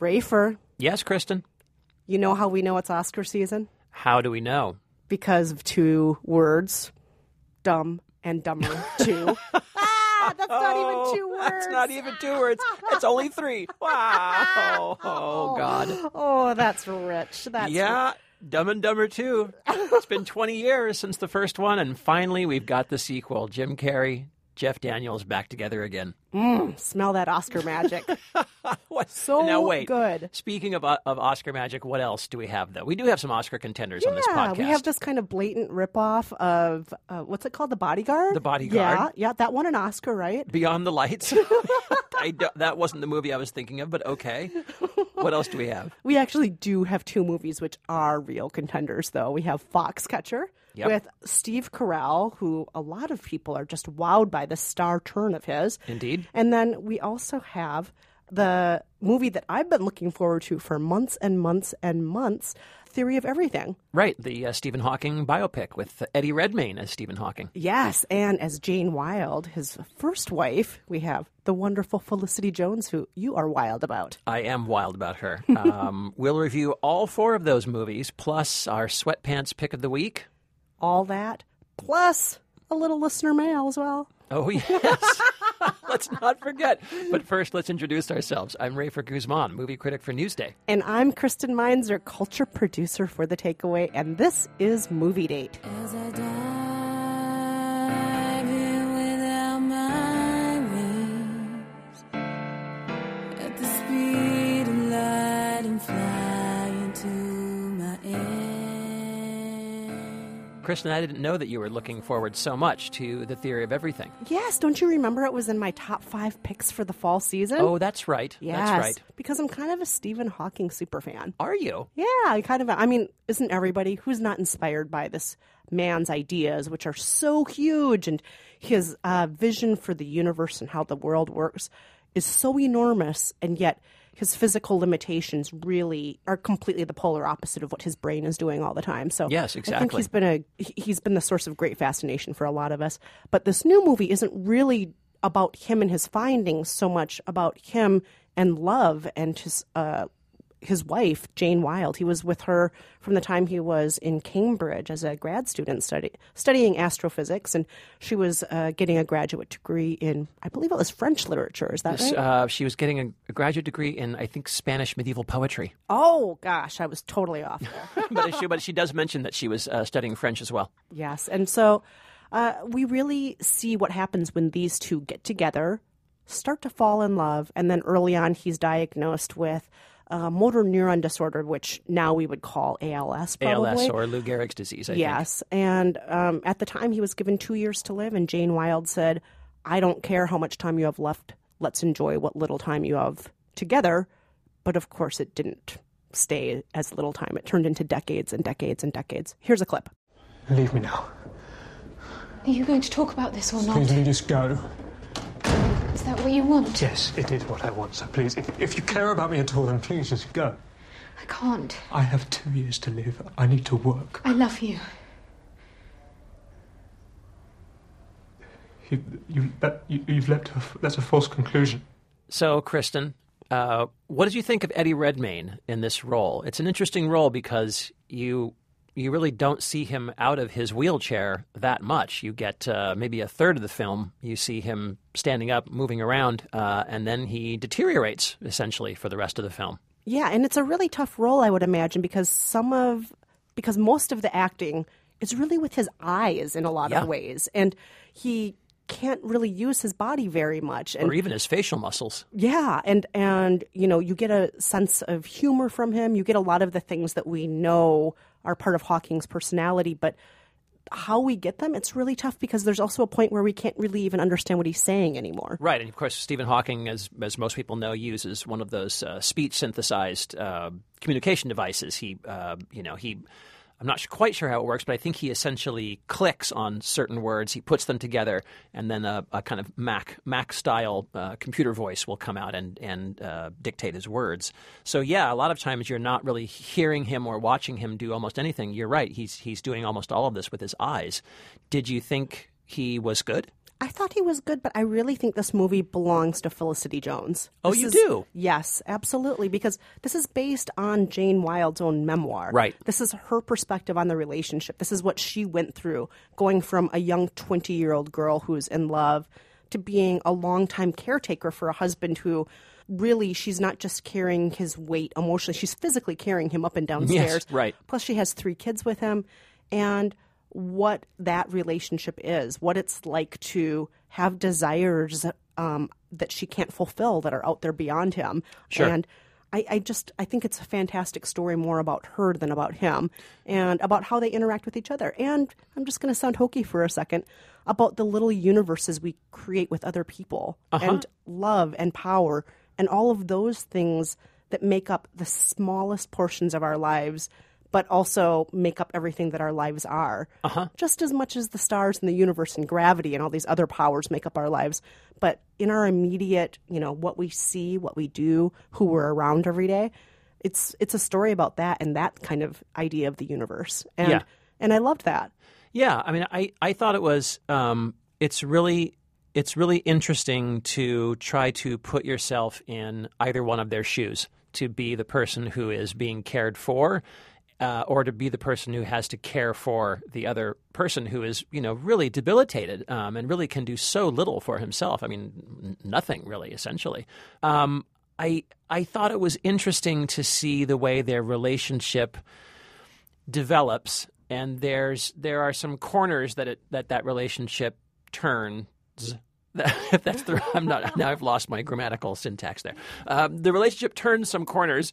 Rafer, Yes, Kristen. you know how we know it's Oscar season? How do we know? Because of two words Dumb and Dumber 2. ah, that's not even two words. That's not even two words. It's only three. Wow. Oh, God. Oh, that's rich. That's Yeah. Dumb and Dumber 2. It's been 20 years since the first one, and finally we've got the sequel. Jim Carrey, Jeff Daniels back together again. Smell that Oscar magic. So now, wait. good. Speaking of, uh, of Oscar magic, what else do we have, though? We do have some Oscar contenders on this yeah, podcast. we have this kind of blatant ripoff of uh, what's it called? The Bodyguard? The Bodyguard. Yeah, yeah, that won an Oscar, right? Beyond the Lights. I that wasn't the movie I was thinking of, but okay. What else do we have? We actually do have two movies which are real contenders, though. We have Foxcatcher Yep. with Steve Carell, who a lot of people are just wowed by the star turn of his. Indeed. And then we also have the movie that I've been looking forward to for months and months and months Theory of Everything. Right, the uh, Stephen Hawking biopic with Eddie Redmayne as Stephen Hawking. Yes, and as Jane Wilde, his first wife, we have the wonderful Felicity Jones, who you are wild about. I am wild about her. Um, we'll review all four of those movies, plus our sweatpants pick of the week. All that, plus a little listener mail as well. Oh, yes. let's not forget. But first, let's introduce ourselves. I'm Rafer Guzman, movie critic for Newsday. And I'm Kristen Meinzer, culture producer for The Takeaway, and this is Movie Date. Kristen, I didn't know that you were looking forward so much to The Theory of Everything. Yes, don't you remember it was in my top five picks for the fall season? Oh, that's right. yes, That's right. Because I'm kind of a Stephen Hawking super fan. Are you? Yeah, I kind of. I mean, isn't everybody who's not inspired by this man's ideas, which are so huge, and his uh, vision for the universe and how the world works is so enormous, and yet his physical limitations really are completely the polar opposite of what his brain is doing all the time. So Yes, exactly. I think he's been a he- he's been the source of great fascination for a lot of us. But this new movie isn't really about him and his findings so much about him and love and his uh, his wife Jane Wilde. He was with her from the time he was in Cambridge as a grad student study, studying astrophysics, and she was uh, getting a graduate degree in I believe it was French literature. Is that right? Uh, she was getting a, a graduate degree in, I think, Spanish medieval poetry. oh gosh, I was totally off but, she, but she does mention that she was uh, studying French as well. Yes. And so uh, we really see what happens when these two get together, start to fall in love, and then early on he's diagnosed with uh, motor neuron disorder, which now we would call ALS. Probably. ALS or Lou Gehrig's disease, I think. Yes. And um, at the time he was given two years to live, and Jane Wilde said, I don't care how much time you have left. Let's enjoy what little time you have together. But of course, it didn't stay as little time. It turned into decades and decades and decades. Here's a clip. Leave me now. Are you going to talk about this or not? Please, will you just go? Is that what you want? Yes, it is what I want, so please, if, if you care about me at all, then please just go. I can't. I have two years to live. I need to work. I love you. You, you, that, you, you've left a, that's a false conclusion. So, Kristen, uh, what did you think of Eddie Redmayne in this role? It's an interesting role because you you really don't see him out of his wheelchair that much. You get uh, maybe a third of the film. You see him standing up, moving around, uh, and then he deteriorates essentially for the rest of the film. Yeah, and it's a really tough role, I would imagine, because some of because most of the acting is really with his eyes in a lot Yeah. of ways, and he can't really use his body very much. And or even his facial muscles. yeah, and and you know, you get a sense of humor from him. You get a lot of the things that we know are part of Hawking's personality, but how we get them, it's really tough because there's also a point where we can't really even understand what he's saying anymore. Right, and of course, Stephen Hawking, as as most people know, uses one of those uh, speech synthesized uh, communication devices. He, uh, you know, he. I'm not quite sure how it works, but I think he essentially clicks on certain words. He puts them together, and then a, a kind of Mac Mac style uh, computer voice will come out and and uh, dictate his words. So yeah, a lot of times you're not really hearing him or watching him do almost anything. You're right; he's he's doing almost all of this with his eyes. Did you think he was good? I thought he was good, but I really think this movie belongs to Felicity Jones. Oh, This you is- do? Yes, absolutely, because this is based on Jane Wilde's own memoir. Right. This is her perspective on the relationship. This is what she went through, going from a young 20 year old girl who's in love to being a longtime caretaker for a husband who really she's not just carrying his weight emotionally, she's physically carrying him up and down Yes, stairs. right. Plus, she has three kids with him, and what that relationship is, what it's like to have desires um, that she can't fulfill that are out there beyond him. Sure. And I, I just I think it's a fantastic story more about her than about him, and about how they interact with each other. And I'm just going to sound hokey for a second about the little universes we create with other people, and love and power, and all of those things that make up the smallest portions of our lives but also make up everything that our lives are. Uh-huh. Just as much as the stars and the universe and gravity and all these other powers make up our lives. But in our immediate, you know, what we see, what we do, who we're around every day, it's it's a story about that and that kind of idea of the universe. And Yeah. and I loved that. Yeah, I mean, I, I thought it was um, it's really it's really interesting to try to put yourself in either one of their shoes to be the person who is being cared for. Uh, or to be the person who has to care for the other person who is, you know, really debilitated um, and really can do so little for himself. I mean, nothing really, essentially. Um, I I thought it was interesting to see the way their relationship develops and there's there are some corners that it that that relationship turns if that's the I'm not now I've lost my grammatical syntax there. Um, the relationship turns some corners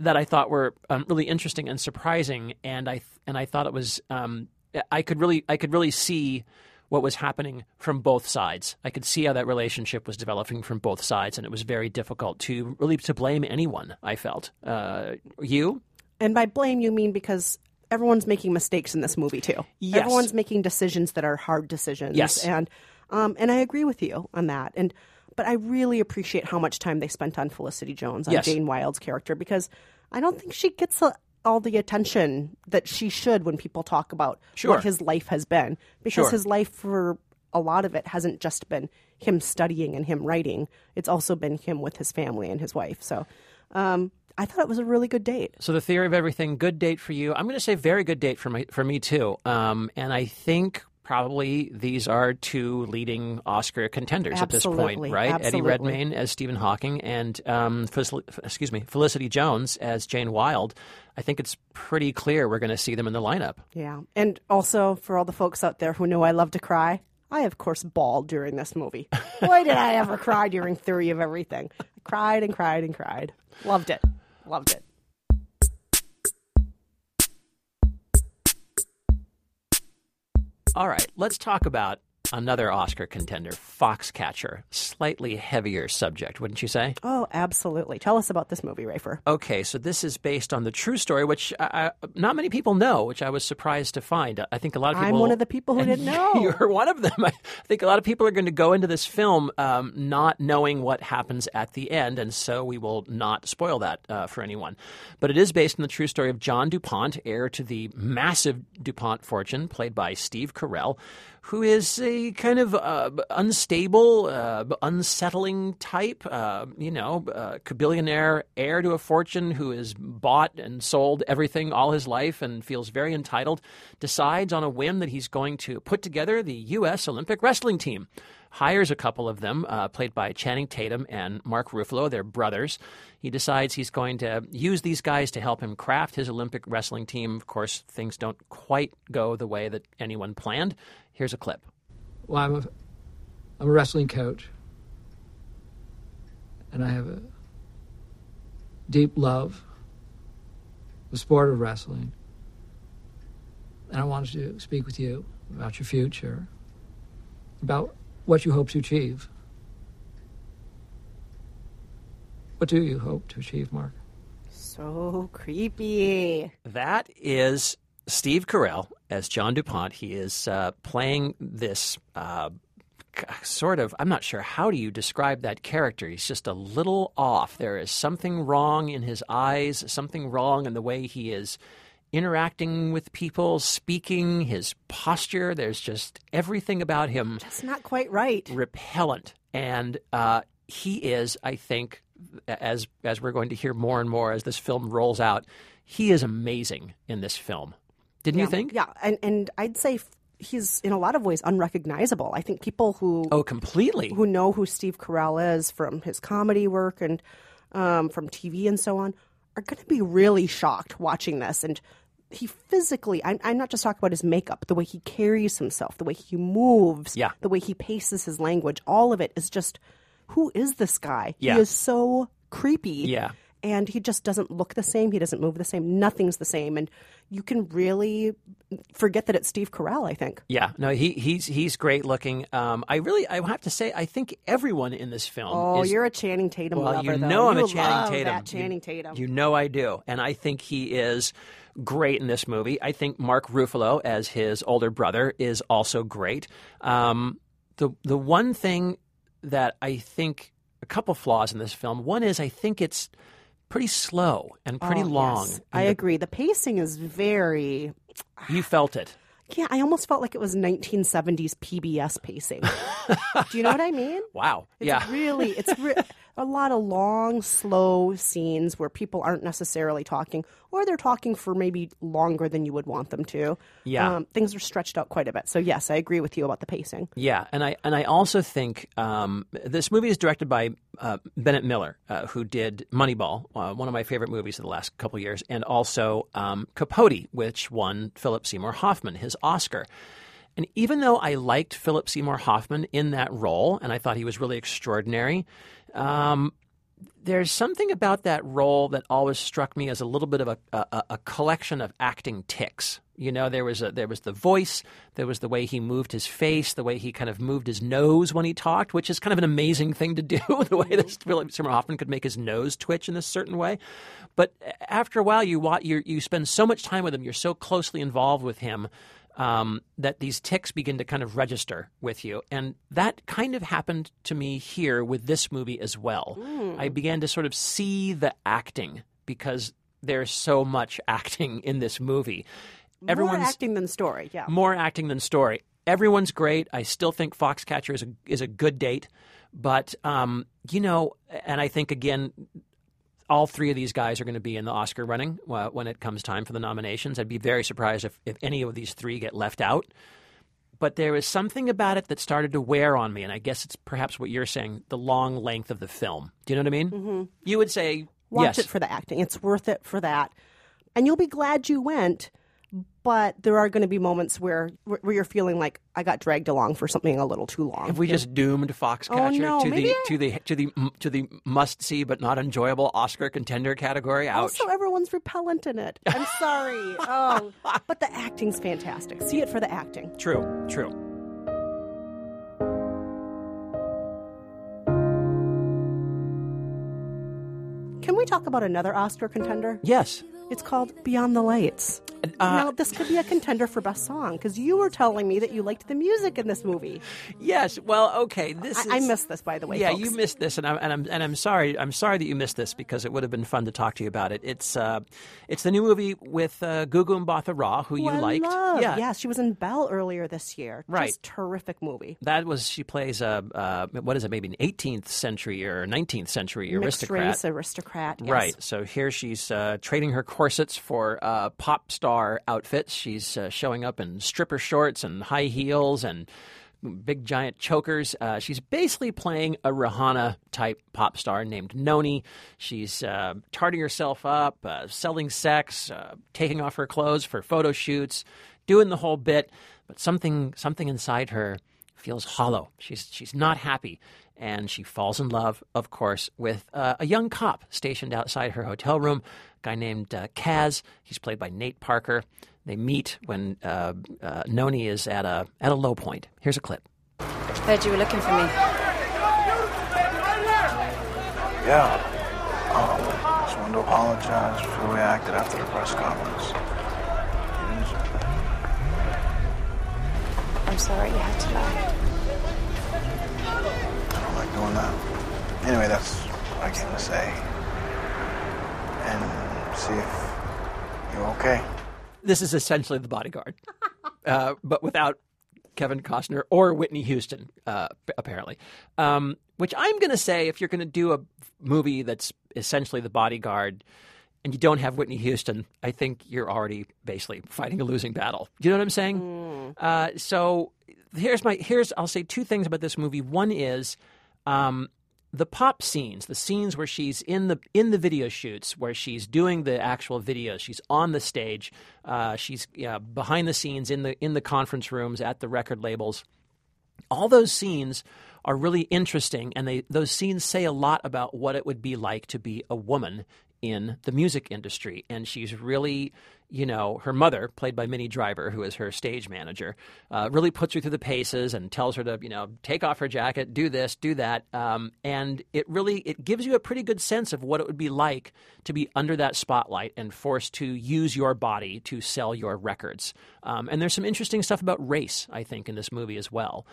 that I thought were um, really interesting and surprising, and I and I thought it was um, I could really I could really see what was happening from both sides. I could see how that relationship was developing from both sides, and it was very difficult to really to blame anyone. I felt uh, you. And by blame you mean because everyone's making mistakes in this movie too. Yes. Everyone's making decisions that are hard decisions. Yes. And um, and I agree with you on that. And but I really appreciate how much time they spent on Felicity Jones, on Yes. Jane Wilde's character, because I don't think she gets a, all the attention that she should when people talk about Sure. what his life has been. Because Sure. his life for a lot of it hasn't just been him studying and him writing. It's also been him with his family and his wife. So um, I thought it was a really good date. So the theory of everything, good date for you. I'm going to say very good date for my for me too. Um, and I think probably these are two leading Oscar contenders at this point, Absolutely, right? Eddie. Redmayne as Stephen Hawking and um, Fel- excuse me, Felicity Jones as Jane Wilde. I think it's pretty clear we're going to see them in the lineup. Yeah. And also for all the folks out there who know I love to cry, I of course bawled during this movie. Why did I ever cry during Theory of Everything. I cried and cried and cried. Loved it. Loved it. All right, let's talk about another Oscar contender, Foxcatcher. Slightly heavier subject, wouldn't you say? Oh, absolutely. Tell us about this movie, Rafer. Okay, so this is based on the true story, which uh, not many people know, which I was surprised to find. I think a lot of people. I'm one of the people who didn't know. You're one of them. I think a lot of people are going to go into this film um, not knowing what happens at the end, and so we will not spoil that uh, for anyone. But it is based on the true story of John DuPont, heir to the massive DuPont fortune, played by Steve Carell, who is a kind of uh, unstable, uh, unsettling type, uh, you know, a billionaire heir to a fortune who has bought and sold everything all his life and feels very entitled, decides on a whim that he's going to put together the U.S. Olympic wrestling team. Hires a couple of them, uh, played by Channing Tatum and Mark Ruffalo, they're brothers. He decides he's going to use these guys to help him craft his Olympic wrestling team. Of course, things don't quite go the way that anyone planned. Here's a clip. Well, I'm a, I'm a wrestling coach, and I have a deep love the sport of wrestling. And I wanted to speak with you about your future, about what you hope to achieve. What do you hope to achieve, Mark? So creepy. That is Steve Carell as John DuPont. He is uh, playing this uh, sort of, I'm not sure, how do you describe that character? He's just a little off. There is something wrong in his eyes, something wrong in the way he is interacting with people, speaking, his posture. There's just everything about him It's not quite right. repellent, and uh, he is, I think, as as we're going to hear more and more as this film rolls out, he is amazing in this film. Didn't you think? Yeah, and and I'd say he's in a lot of ways unrecognizable. I think people who Oh, completely. who know who Steve Carell is from his comedy work and um, from TV and so on are going to be really shocked watching this. And he physically, I'm, I'm not just talking about his makeup, the way he carries himself, the way he moves, Yeah. the way he paces his language, all of it is just who is this guy? Yeah. He is so creepy. Yeah. And he just doesn't look the same. He doesn't move the same. Nothing's the same. And you can really forget that it's Steve Carell, I think. Yeah, no, he he's he's great looking. Um, I really, I have to say, I think everyone in this film. Oh, is, you're a Channing Tatum well, lover, you though. know I'm You a Channing Tatum. Channing you, Tatum. You know I do, and I think he is great in this movie. I think Mark Ruffalo as his older brother is also great. Um, the the one thing that I think a couple flaws in this film. One is I think it's pretty slow and pretty Oh, long. yes. I the- agree. The pacing is very. You felt it. Yeah, I almost felt like it was 1970s PBS pacing. Do you know what I mean? Wow. It's yeah. really, it's re- a lot of long, slow scenes where people aren't necessarily talking, or they're talking for maybe longer than you would want them to. Yeah. um, things are stretched out quite a bit. So yes, I agree with you about the pacing. Yeah, and I and I also think um, this movie is directed by uh, Bennett Miller, uh, who did Moneyball, uh, one of my favorite movies of the last couple years, and also um, Capote, which won Philip Seymour Hoffman his Oscar. And even though I liked Philip Seymour Hoffman in that role, and I thought he was really extraordinary, um, there's something about that role that always struck me as a little bit of a, a, a collection of acting tics. You know, there was a, there was the voice, there was the way he moved his face, the way he kind of moved his nose when he talked, which is kind of an amazing thing to do. the way that Philip Seymour Hoffman could make his nose twitch in this certain way. But after a while, you you you spend so much time with him, you're so closely involved with him um, that these tics begin to kind of register with you. And that kind of happened to me here with this movie as well. I began to sort of see the acting because there's so much acting in this movie. More acting than story. Yeah. more acting than story. Everyone's great. I still think Foxcatcher is a is a good date, but um, you know, and I think again, all three of these guys are going to be in the Oscar running uh, when it comes time for the nominations. I'd be very surprised if, if any of these three get left out. But there is something about it that started to wear on me, and I guess it's perhaps what you're saying: the long length of the film. Do you know what I mean? Mm-hmm. You would say Watch yes. it for the acting. It's worth it for that. And you'll be glad you went, but there are going to be moments where where you're feeling like I got dragged along for something a little too long. Have we just doomed Foxcatcher Oh, no, to the I- to the to the to the must see but not enjoyable Oscar contender category? Ouch. Also, everyone's repellent in it. I'm sorry. oh, but the acting's fantastic. See it for the acting. True, true. Can we talk about another Oscar contender? Yes. It's called Beyond the Lights. Uh, now, this could be a contender for best song because you were telling me that you liked the music in this movie. Yes. Well, okay. This I, I missed this, by the way. Yeah, folks. you missed this, and I'm and I'm and I'm sorry. I'm sorry that you missed this because it would have been fun to talk to you about it. It's uh, it's the new movie with uh, Gugu Mbatha Raw, who Who you I liked. love. Yeah, yeah, she was in Belle earlier this year. Right. Just terrific movie. That was she plays a uh, what is it? Maybe an 18th century or 19th century Mixed aristocrat. race aristocrat. Yes. Right. So here she's uh, trading her corsets for uh, pop star outfits. She's uh, showing up in stripper shorts and high heels and big giant chokers. Uh, she's basically playing a Rihanna type pop star named Noni. She's uh, tarting herself up, uh, selling sex, uh, taking off her clothes for photo shoots, doing the whole bit. But something something inside her feels hollow. She's she's not happy, and she falls in love, of course, with uh, a young cop stationed outside her hotel room. A guy named uh, Kaz. He's played by Nate Parker. They meet when uh, uh, Noni is at a at a low point. Here's a clip. Heard you were looking for me. Yeah. Um, just wanted to apologize for the way I acted after the press conference. Sorry you had to lie. I don't like doing that. Anyway, that's what I came to say. And see if you're okay. this is essentially The Bodyguard, uh, but without Kevin Costner or Whitney Houston, uh, apparently. Um, which I'm going to say, if you're going to do a movie that's essentially The Bodyguard, and you don't have Whitney Houston, I think you're already basically fighting a losing battle. Do you know what I'm saying? Uh, so here's my here's I'll say two things about this movie. One is. Um, the pop scenes, the scenes where she's in the in the video shoots, where she's doing the actual videos, she's on the stage, uh, she's uh, behind the scenes in the in the conference rooms at the record labels. All those scenes are really interesting, and they those scenes say a lot about what it would be like to be a woman in the music industry. And she's really, you know, her mother, played by Minnie Driver, who is her stage manager, uh, really puts her through the paces and tells her to, you know, take off her jacket, do this, do that. Um, and it really it gives you a pretty good sense of what it would be like to be under that spotlight and forced to use your body to sell your records. Um, and there's some interesting stuff about race, I think, in this movie as well.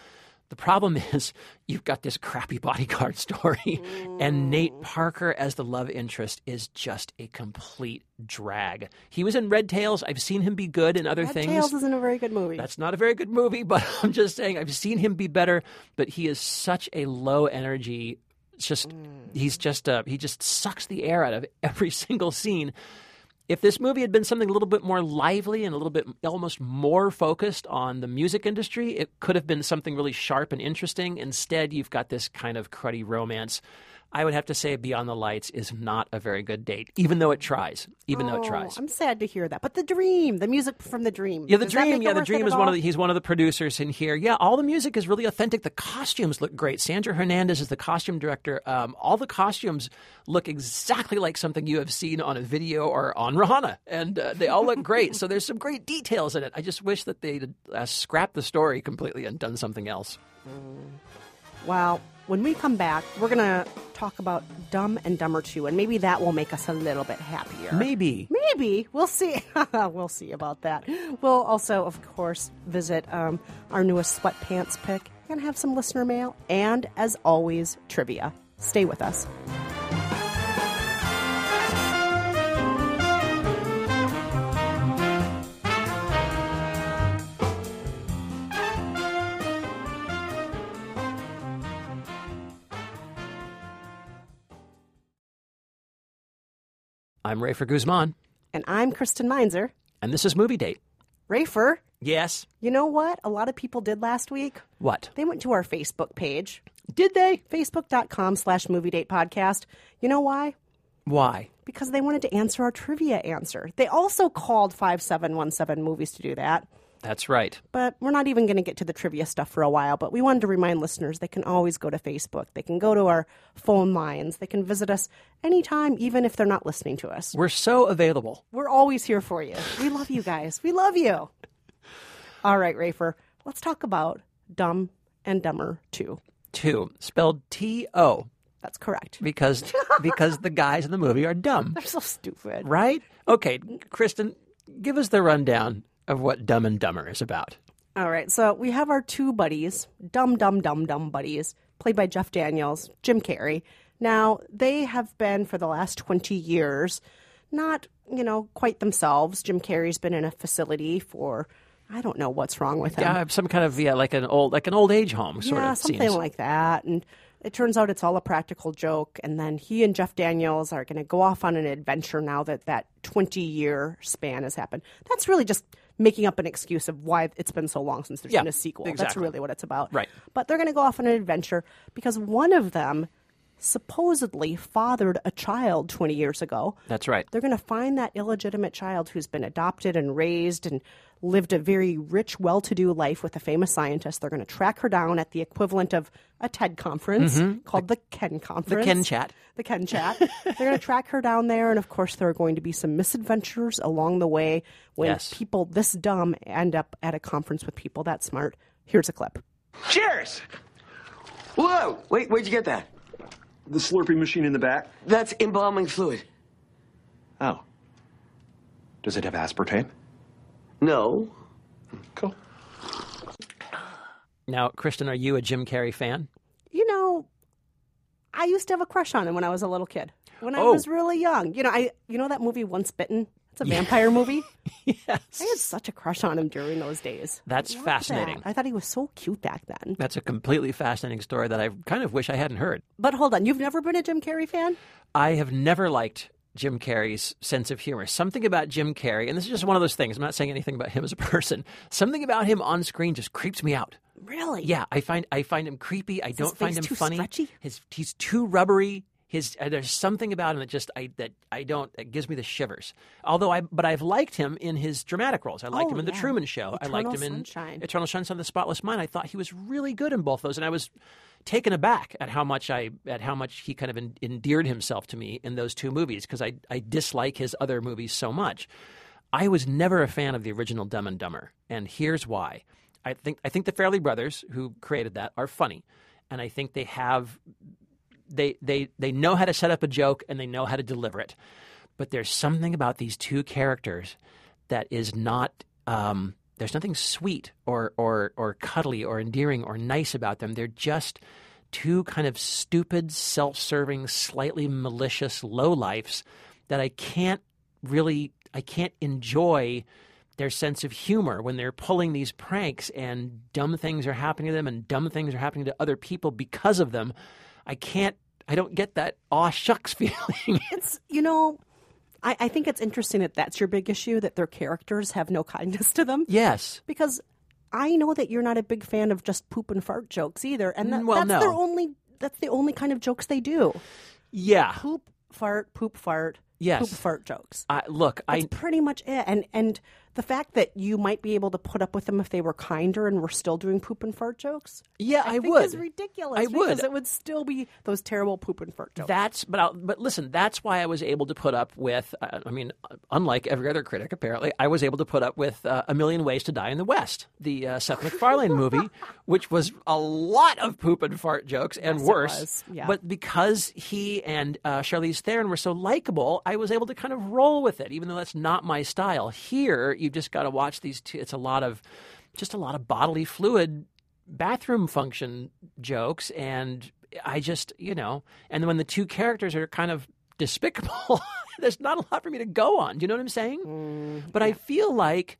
The problem is you've got this crappy bodyguard story, and Nate Parker as the love interest is just a complete drag. He was in Red Tails. I've seen him be good in other Red things. Red Tails isn't a very good movie. That's not a very good movie, but I'm just saying I've seen him be better. But he is such a low energy. Just he's just uh, he just sucks the air out of every single scene. If this movie had been something a little bit more lively and a little bit almost more focused on the music industry, it could have been something really sharp and interesting. Instead, you've got this kind of cruddy romance. I would have to say Beyond the Lights is not a very good date, even though it tries. Even though it Oh, tries. I'm sad to hear that. But the dream, the music from the dream. Yeah, the dream. Yeah, the dream is one of the. He's one of the producers in here. Yeah, all the music is really authentic. The costumes look great. Sandra Hernandez is the costume director. Um, all the costumes look exactly like something you have seen on a video or on Rihanna, and uh, they all look great. so there's some great details in it. I just wish that they'd uh, scrapped the story completely and done something else. Well, when we come back, we're going to talk about Dumb and Dumber 2, and maybe that will make us a little bit happier. Maybe. Maybe. We'll see. we'll see about that. We'll also, of course, visit um, our newest sweatpants pick and have some listener mail, and as always, trivia. Stay with us. I'm Rafer Guzman, And I'm Kristen Meinzer. and this is Movie Date. Rafer, Yes. you know what a lot of people did last week? What? They went to our Facebook page, Did they? facebook.com slash movie date podcast. You know why? Why? because they wanted to answer our trivia answer. They also called 5717 movies to do that. That's right. But we're not even going to get to the trivia stuff for a while. But we wanted to remind listeners they can always go to Facebook. They can go to our phone lines. They can visit us anytime, even if they're not listening to us. We're so available. We're always here for you. We love you guys. We love you. All right, Rafer, let's talk about Dumb and Dumber 2. Two, spelled T O, That's correct. because because the guys in the movie are dumb, They're so stupid. right? Okay, Kristen, give us the rundown of what Dumb and Dumber is about. All right, so we have our two buddies, dumb, dumb, dumb, dumb buddies, played by Jeff Daniels, Jim Carrey. Now, they have been for the last 20 years not, you know, quite themselves. Jim Carrey's been in a facility for, I don't know what's wrong with him. Yeah, some kind of yeah, like an old like an old age home sort yeah, of something seems. like that. And it turns out it's all a practical joke. And then he and Jeff Daniels are going to go off on an adventure now that that 20 year span has happened. That's really just making up an excuse of why it's been so long since there's Yeah, been a sequel. That's really what it's about. Right. But they're going to go off on an adventure because one of them supposedly fathered a child 20 years ago. That's right. They're going to find that illegitimate child who's been adopted and raised and lived a very rich, well to do life with a famous scientist. They're going to track her down at the equivalent of a TED conference called the, Ken Conference. Mm-hmm. Ken Chat. The Ken Chat. they're going to track her down there, and of course, there are going to be some misadventures along the way when Yes. people this dumb end up at a conference with people that smart. Here's a clip. Cheers! Whoa! Wait, where'd you get that? The slurping machine in the back. That's embalming fluid. Oh. Does it have aspartame? No. Cool. Now, Kristen, are you a Jim Carrey fan? you know, I used to have a crush on him when I was a little kid. When I Oh. was really young. You know, I you know that movie Once Bitten? It's a vampire movie. yes. I had such a crush on him during those days. That's fascinating. that. I thought he was so cute back then. That's a completely fascinating story that I kind of wish I hadn't heard. But hold on, you've never been a Jim Carrey fan? I have never liked Jim Carrey's sense of humor. Something about Jim Carrey, and this is just one of those things. I'm not saying anything about him as a person. Something about him on screen just creeps me out. Really? Yeah, I find I find him creepy. I don't find him funny. stretchy? His he's too rubbery. His uh, there's something about him that just I that I don't it gives me the shivers. Although I but I've liked him in his dramatic roles. I liked Oh, him in The. Truman Show. I liked Eternal him in Sunshine. Eternal Sunshine of the Spotless Mind. I thought he was really good in both those, and I was taken aback at how much I at how much he kind of en- endeared himself to me in those two movies because I I dislike his other movies so much. I was never a fan of the original Dumb and Dumber, and here's why. I think I think the Farrelly brothers who created that are funny, and I think they have they they they know how to set up a joke and they know how to deliver it. But there's something about these two characters that is not. Um, there's nothing sweet or or or cuddly or endearing or nice about them. They're just two kind of stupid, self-serving, slightly malicious lowlifes that I can't really I can't enjoy their sense of humor when they're pulling these pranks and dumb things are happening to them and dumb things are happening to other people because of them. I can't I don't get that aw shucks feeling. It's, you know, I, I think it's interesting that that's your big issue, that their characters have no kindness to them. yes. Because I know that you're not a big fan of just poop and fart jokes either. And that, Mm, well, that's their only, that's the only kind of jokes they do. Yeah. Poop, fart, poop, fart, Yes. poop, fart jokes. I look, That's I pretty much it. And and the fact that you might be able to put up with them if they were kinder and were still doing poop and fart jokes. Yeah, I think would. Is ridiculous. I would. because it would still be those terrible poop and fart jokes. That's but I'll, but listen, that's why I was able to put up with. Uh, I mean, unlike every other critic, apparently, I was able to put up with uh, a million ways to die in the West, the uh, Seth MacFarlane movie, which was a lot of poop and fart jokes and Yes, worse. Yeah. But because he and uh, Charlize Theron were so likable, I was able to kind of roll with it, even though that's not my style. Here, you just got to watch these two. It's a lot of just a lot of bodily fluid bathroom function jokes and I just, you know, and when the two characters are kind of despicable, there's not a lot for me to go on. Do you know what I'm saying? Mm, but I feel like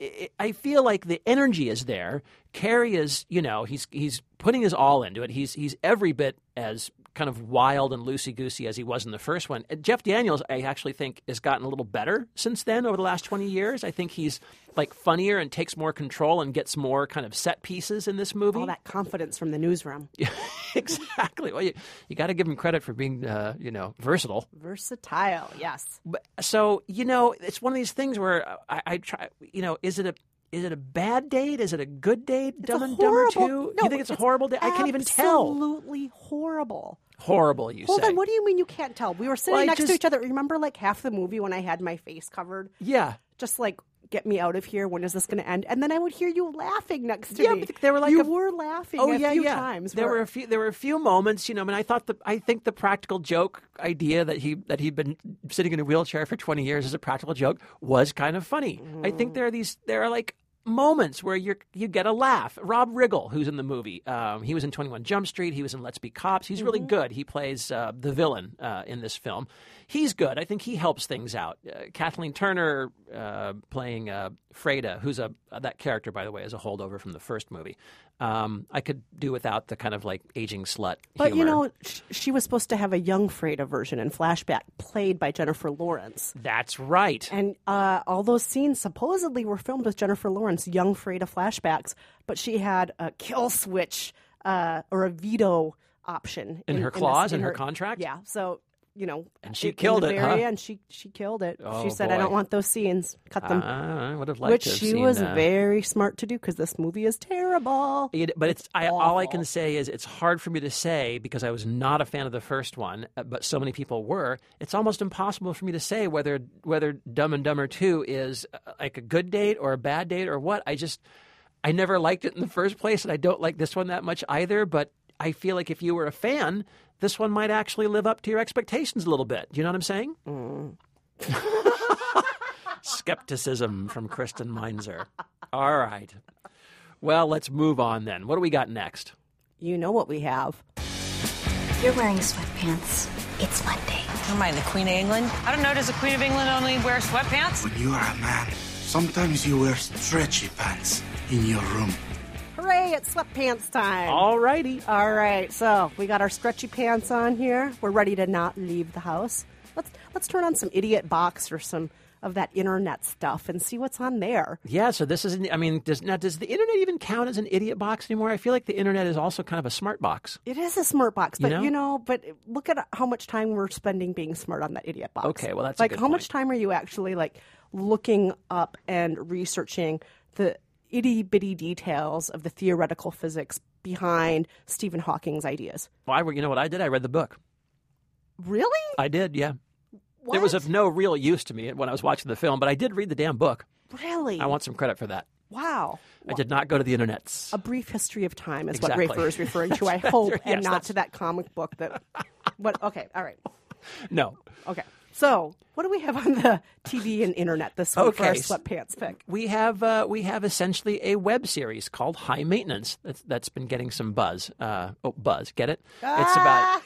I I feel like the energy is there. Carrey is, you know, he's he's putting his all into it. He's he's every bit as kind of wild and loosey goosey as he was in the first one. Jeff Daniels, I actually think, has gotten a little better since then over the last twenty years. I think he's like funnier and takes more control and gets more kind of set pieces in this movie. All that confidence from the newsroom. exactly. Well, you, you got to give him credit for being, uh, you know, versatile. Versatile, yes. But, so you know, it's one of these things where I, I try. You know, is it a is it a bad date? Is it a good date? It's Dumb and Dumber horrible- two? No, you think it's, a horrible date? I can't even tell. Absolutely horrible. Horrible, you Hold say? on, what do you mean you can't tell? We were sitting Well, next just- to each other. Remember, like half the movie when I had my face covered, yeah. just like get me out of here. When is this going to end? And then I would hear you laughing next to Yeah, me. but they were like you a- were laughing. Oh a yeah, few yeah. times. There where- were a few. There were a few moments. You know, I mean, I thought the. I think the practical joke idea that he that he'd been sitting in a wheelchair for twenty years as a practical joke was kind of funny. I think mm. there are these. There are like moments where you you get a laugh. Rob Riggle, who's in the movie, um, he was in Twenty One Jump Street. He was in Let's Be Cops. He's really good. He plays uh, the villain uh, in this film. He's good. I think he helps things out. Uh, Kathleen Turner uh, playing uh, Fraida, who's a that character, by the way, is a holdover from the first movie. Um, I could do without the kind of like aging slut. But you know, sh- she was supposed to have a young Fraida version in flashback, played by Jennifer Lawrence. that's right. And uh, all those scenes supposedly were filmed with Jennifer Lawrence, young Fraida flashbacks, but she had a kill switch uh, or a veto option In her this- clause, in her contract? Yeah, so you know, And she killed it, huh? end, she she killed it. Oh, she said, "I don't want those scenes. Cut them." I would have liked Which to have she was uh, very smart to do because this movie is terrible. It, but it's I, all I can say is it's hard for me to say because I was not a fan of the first one, uh, but so many people were. It's almost impossible for me to say whether whether Dumb and Dumber Two is uh, like a good date or a bad date or what. I just I never liked it in the first place, and I don't like this one that much either. But I feel like if you were a fan, this one might actually live up to your expectations a little bit. Do you know what I'm saying? Mm. Skepticism from Kristen Meinzer. All right. Well, let's move on then. What do we got next? You know what we have. You're wearing sweatpants. It's Monday. am I, the Queen of England? I don't know. Does the Queen of England only wear sweatpants? When you are a man, sometimes you wear stretchy pants in your room. Hooray, it's sweatpants time. All righty. All right, so we got our stretchy pants on here. We're ready to not leave the house. Let's let's turn on some idiot box or some of that internet stuff and see what's on there. Yeah, so this is. I mean, does now does the internet even count as an idiot box anymore? I feel like the internet is also kind of a smart box. It is a smart box, You but know? you know, but look at how much time we're spending being smart on that idiot box. Okay, well, that's like how much time are you actually like looking up and researching the itty bitty details of the theoretical physics behind Stephen Hawking's ideas? Well, I, you know what I did? I read the book. Really? I did. Yeah. What? It was of no real use to me when I was watching the film, but I did read the damn book. Really? I want some credit for that. Wow. I did not go to the internets. A brief history of time is Exactly. what Rafer is referring to. I hope, right. and not that's- to that comic book that. What? Okay. All right. No. Okay. So, what do we have on the TV and internet this week for our sweatpants pick? We have uh, we have essentially a web series called High Maintenance that's that's been getting some buzz. Uh, oh, buzz, get it? It's about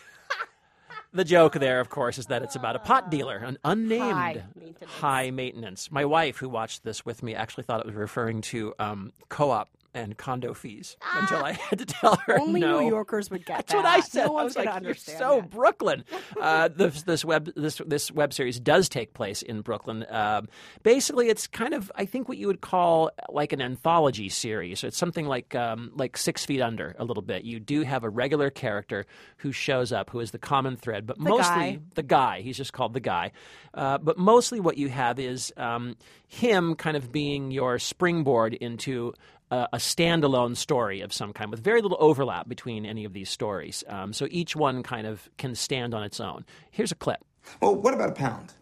the joke there, of course, is that it's about a pot dealer, an unnamed High maintenance. high maintenance. My wife, who watched this with me, actually thought it was referring to um, co-op and condo fees until I had to tell her Only no. New Yorkers would get that. That's that. what I said. No I one's was like, "You're so that." Brooklyn." Uh, this this web this this web series does take place in Brooklyn. Um, basically, it's kind of I think what you would call like an anthology series. It's something like um, like Six Feet Under a little bit. You do have a regular character who shows up, who is the common thread, but mostly guy. the guy. He's just called the guy. Uh, but mostly what you have is um, him kind of being your springboard into a, a standalone story of some kind with very little overlap between any of these stories. Um, so each one kind of can stand on its own. Here's a clip. Well, what about a pound?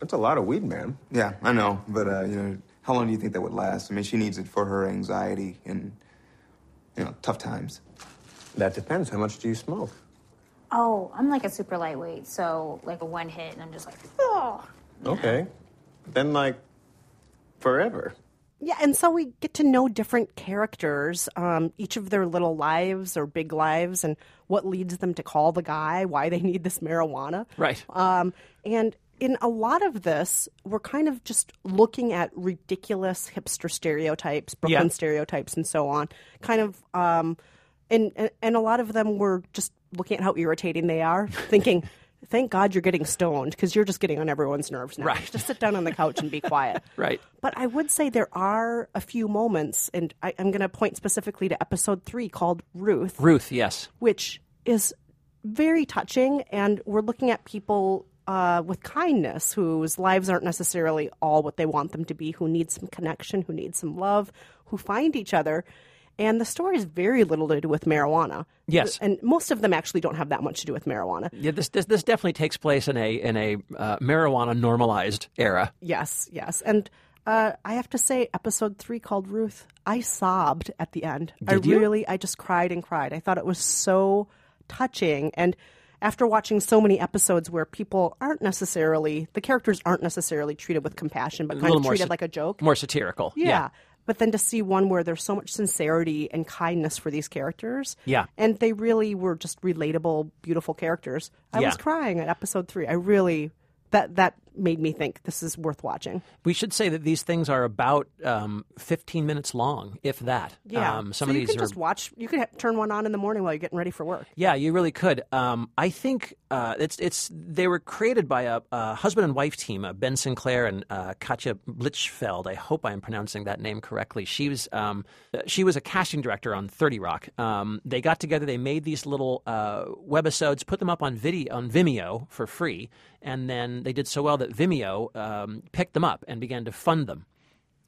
That's a lot of weed, man. Yeah, I know, but uh, you know, how long do you think that would last? I mean, she needs it for her anxiety and you know, tough times. That depends. How much do you smoke? Oh, I'm like a super lightweight, so like a one hit, and I'm just like, oh. Okay. Then, like, forever. Yeah, and so we get to know different characters, um, each of their little lives or big lives, and what leads them to call the guy, why they need this marijuana. Right. Um, and in a lot of this, we're kind of just looking at ridiculous hipster stereotypes, Brooklyn Yeah. stereotypes, and so on. Kind of, um, and, and and a lot of them we're just looking at how irritating they are, thinking. Thank God you're getting stoned because you're just getting on everyone's nerves now. Right. Just sit down on the couch and be quiet. Right. But I would say there are a few moments, and I, I'm going to point specifically to episode three called Ruth, Ruth, yes. which is very touching. And we're looking at people uh, with kindness whose lives aren't necessarily all what they want them to be, who need some connection, who need some love, who find each other. And the story is very little to do with marijuana. Yes. And most of them actually don't have that much to do with marijuana. Yeah, this this, this definitely takes place in a in a uh, marijuana normalized era. Yes, yes. And uh, I have to say, episode three called Ruth, I sobbed at the end. I Did you? really, I just cried and cried. I thought it was so touching. And after watching so many episodes where people aren't necessarily, the characters aren't necessarily treated with compassion, but kind of treated sa- like a joke. More satirical. Yeah. But then to see one where there's so much sincerity and kindness for these characters. Yeah. And they really were just relatable, beautiful characters. I Yeah. was crying at episode three. I really, that, that made me think this is worth watching. We should say that these things are about um, 15 minutes long, if that. Yeah. Um, some so of you these can are just watch. You could ha- turn one on in the morning while you're getting ready for work. Yeah, you really could. Um, I think uh, it's it's they were created by a, a husband and wife team, uh, Ben Sinclair and uh, Katja Blichfeld. I hope I'm pronouncing that name correctly. She was um, she was a casting director on Thirty Rock. Um, they got together, they made these little uh, webisodes, put them up on video on Vimeo for free, and then they did so well that Vimeo um, picked them up and began to fund them.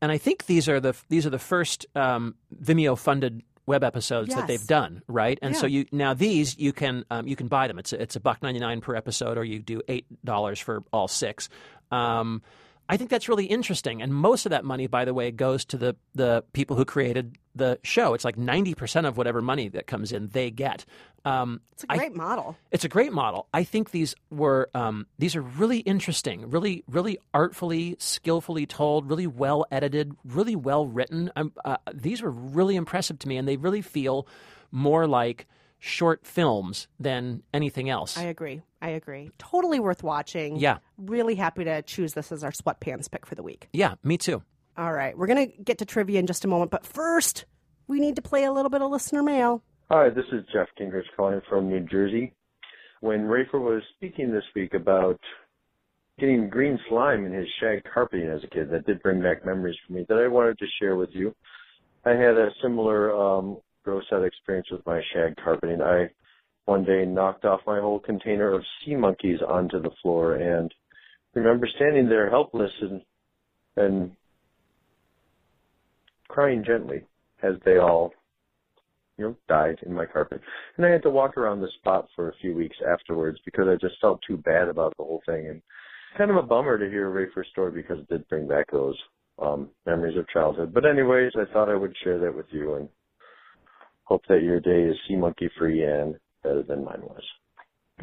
And I think these are the these are the first um, Vimeo funded web episodes that they've done, right? And so you now these you can um, you can buy them. It's a, it's a buck ninety nine per episode, or you do eight dollars for all six. Um, I think that's really interesting, and most of that money, by the way, goes to the the people who created the show. It's like ninety percent of whatever money that comes in, they get. Um, It's a great model. it's a great model. I think these were um, these are really interesting, really, really artfully, skillfully told, really well edited, really well written. Um, uh, these were really impressive to me, and they really feel more like short films than anything else. I agree. I agree. Totally worth watching. Yeah. Really happy to choose this as our sweatpants pick for the week. Yeah, me too. All right. We're going to get to trivia in just a moment, but first, we need to play a little bit of listener mail. Hi, this is Jeff Gingrich calling from New Jersey. When Rafer was speaking this week about getting green slime in his shag carpeting as a kid, that did bring back memories for me that I wanted to share with you. I had a similar um, gross out experience with my shag carpeting. I one day knocked off my whole container of sea monkeys onto the floor and remember standing there helpless and and crying gently as they all you know died in my carpet. And i had to walk around the spot for a few weeks afterwards because i just felt too bad about the whole thing. And kind of a bummer to hear Rafer's story because it did bring back those um memories of childhood. But anyways i thought i would share that with you and hope that your day is sea monkey free and better than mine was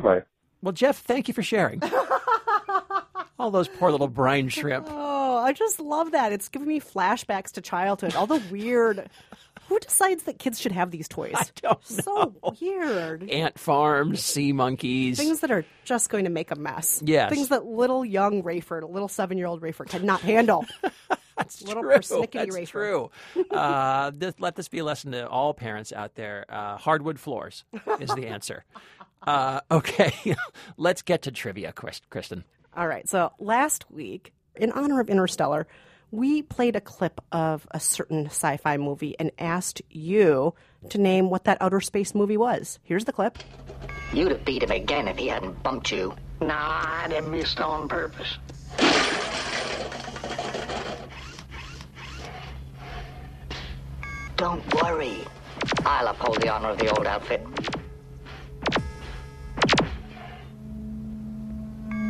bye Well, Jeff, thank you for sharing. All those poor little brine shrimp. Oh, I just love that. It's giving me flashbacks to childhood. All the weird. Who decides that kids should have these toys? I don't So weird. Ant farms, sea monkeys. Things that are just going to make a mess. Yes. Things that little young Rayford, a little seven year old Rayford, cannot handle. That's little true. persnickety That's Rayford. true. Uh, this, let this be a lesson to all parents out there. Uh, hardwood floors is the answer. Uh, okay, let's get to trivia, Kristen. All right. So last week, in honor of Interstellar, we played a clip of a certain sci fi movie and asked you to name what that outer space movie was. Here's the clip. You'd have beat him again if he hadn't bumped you. Nah, I didn't miss on purpose. Don't worry. I'll uphold the honor of the old outfit.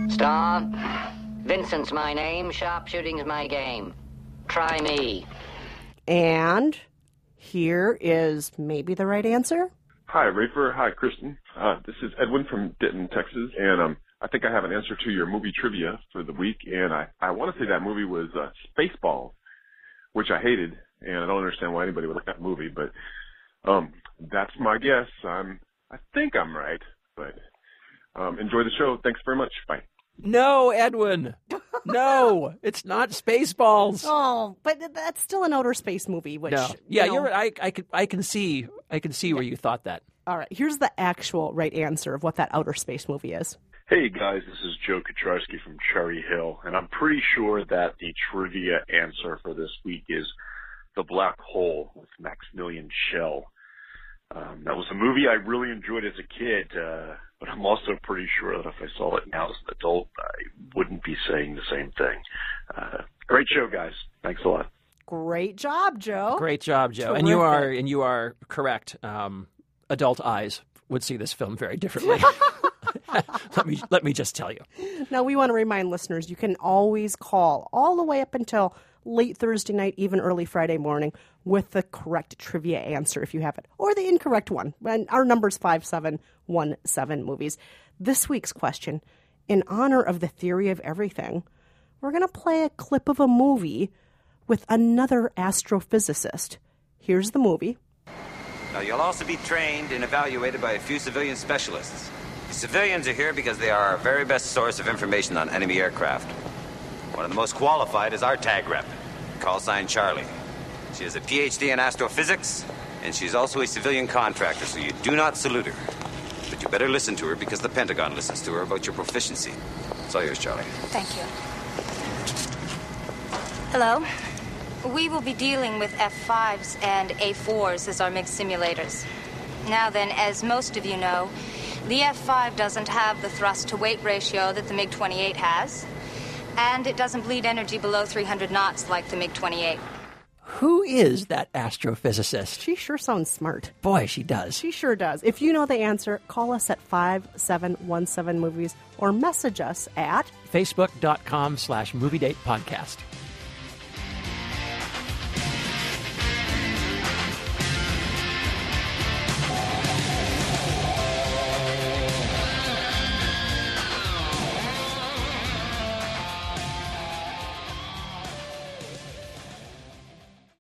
Star, Vincent's my name, sharpshooting's my game. Try me. And here is maybe the right answer. Hi, Rafer. Hi, Kristen. Uh, this is Edwin from Denton, Texas, and um, I think I have an answer to your movie trivia for the week. And I, I want to say that movie was uh, Spaceballs, which I hated, and I don't understand why anybody would like that movie. But um, that's my guess. I'm, I think I'm right, but um, enjoy the show. Thanks very much. Bye. No, Edwin. No, it's not Spaceballs. Oh, but that's still an outer space movie, which. no. you Yeah, know- you're right. I, I can I can see I can see where you thought that. All right. Here's the actual right answer of what that outer space movie is. Hey guys, this is Joe Kucharski from Cherry Hill, and I'm pretty sure that the trivia answer for this week is The Black Hole with Maximilian Schell. Um, that was a movie I really enjoyed as a kid, uh, but I'm also pretty sure that if I saw it now as an adult, I wouldn't be saying the same thing. Uh, great show, guys. Thanks a lot. Great job, Joe. Great job, Joe. And you are and you are correct. Um, adult eyes would see this film very differently. let me let me just tell you. Now, we want to remind listeners you can always call all the way up until late Thursday night, even early Friday morning, with the correct trivia answer if you have it, or the incorrect one. And our number's 5717 movies. This week's question, in honor of the theory of everything, we're going to play a clip of a movie with another astrophysicist. Here's the movie. Now, you'll also be trained and evaluated by a few civilian specialists. The civilians are here because they are our very best source of information on enemy aircraft. One of the most qualified is our tag rep, call sign Charlie. She has a PhD in astrophysics, and she's also a civilian contractor, so you do not salute her. But you better listen to her because the Pentagon listens to her about your proficiency. It's all yours, Charlie. Thank you. Hello. We will be dealing with F5s and A4s as our MiG simulators. Now then, as most of you know, the F5 doesn't have the thrust to weight ratio that the MiG 28 has, and it doesn't bleed energy below 300 knots like the MiG 28. Who is that astrophysicist? She sure sounds smart. Boy, she does. She sure does. If you know the answer, call us at 5717 movies or message us at Facebook.com slash movie date podcast.